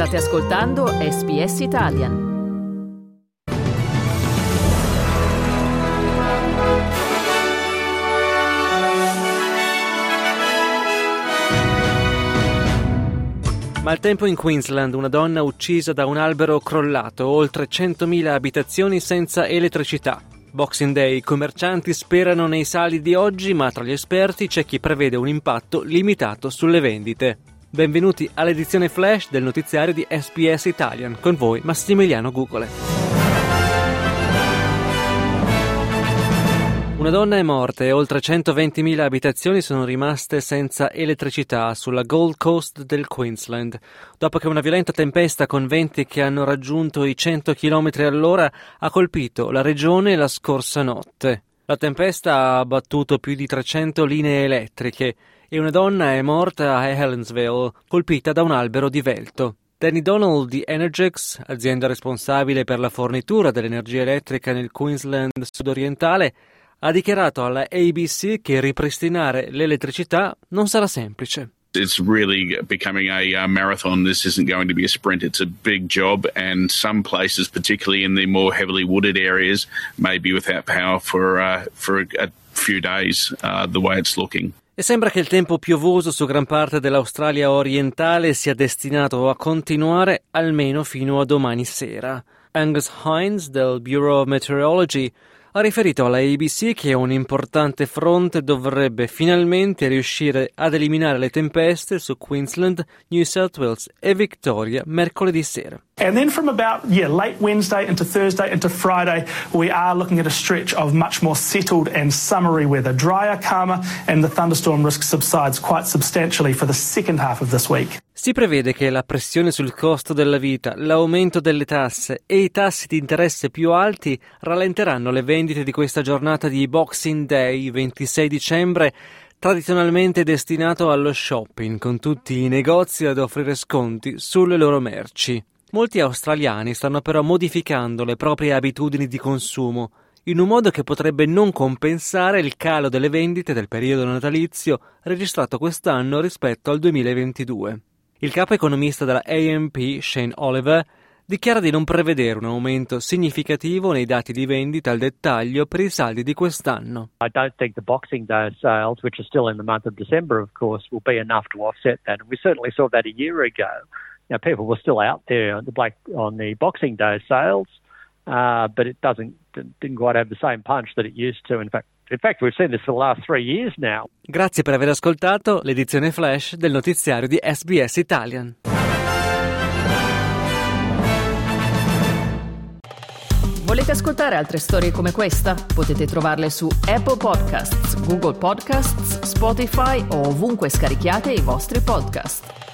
State ascoltando SBS Italian. Maltempo in Queensland, una donna uccisa da un albero crollato, oltre 100.000 abitazioni senza elettricità. Boxing Day, i commercianti sperano nei sali di oggi, ma tra gli esperti c'è chi prevede un impatto limitato sulle vendite. Benvenuti all'edizione flash del notiziario di SBS Italian, con voi Massimiliano Gugole. Una donna è morta e oltre 120.000 abitazioni sono rimaste senza elettricità sulla Gold Coast del Queensland, dopo che una violenta tempesta con venti che hanno raggiunto i 100 km all'ora ha colpito la regione la scorsa notte. La tempesta ha abbattuto più di 300 linee elettriche e una donna è morta a Helensville, colpita da un albero divelto. Danny Donald di Energex, azienda responsabile per la fornitura dell'energia elettrica nel Queensland sudorientale, ha dichiarato alla ABC che ripristinare l'elettricità non sarà semplice. It's really becoming a uh, marathon. This isn't going to be a sprint. It's a big job, and some places, particularly in the more heavily wooded areas, may be without power for uh, for a few days. Uh, the way it's looking. E sembra che il tempo piovoso su gran parte dell'Australia orientale sia destinato a continuare almeno fino a domani sera. Angus Hines del Bureau of Meteorology ha riferito alla ABC che un importante fronte dovrebbe finalmente riuscire ad eliminare le tempeste su Queensland, New South Wales e Victoria mercoledì sera. And then from about yeah, late Wednesday into Thursday into Friday, we are looking at a stretch of much more settled and summery weather, drier, calmer, and the thunderstorm risk subsides quite substantially for the second half of this week. Si prevede che la pressione sul costo della vita, l'aumento delle tasse e i tassi di interesse più alti rallenteranno le vendite di questa giornata di Boxing Day 26 dicembre tradizionalmente destinato allo shopping, con tutti i negozi ad offrire sconti sulle loro merci. Molti australiani stanno però modificando le proprie abitudini di consumo, in un modo che potrebbe non compensare il calo delle vendite del periodo natalizio registrato quest'anno rispetto al 2022. Il capo economista della AMP, Shane Oliver, dichiara di non prevedere un aumento significativo nei dati di vendita al dettaglio per i saldi di quest'anno. I don't think the Boxing Day sales, which are still in the month of December, of course, will be enough to offset that. And we certainly saw that a year ago. know, people were still out there on the Black on the Boxing Day sales, uh, but it doesn't didn't quite have the same punch that it used to. In fact, in fact, we've seen this for the last three years now. Grazie per aver ascoltato l'edizione flash del notiziario di SBS Italian. Volete ascoltare altre storie come questa? Potete trovarle su Apple Podcasts, Google Podcasts, Spotify o ovunque scarichiate i vostri podcast.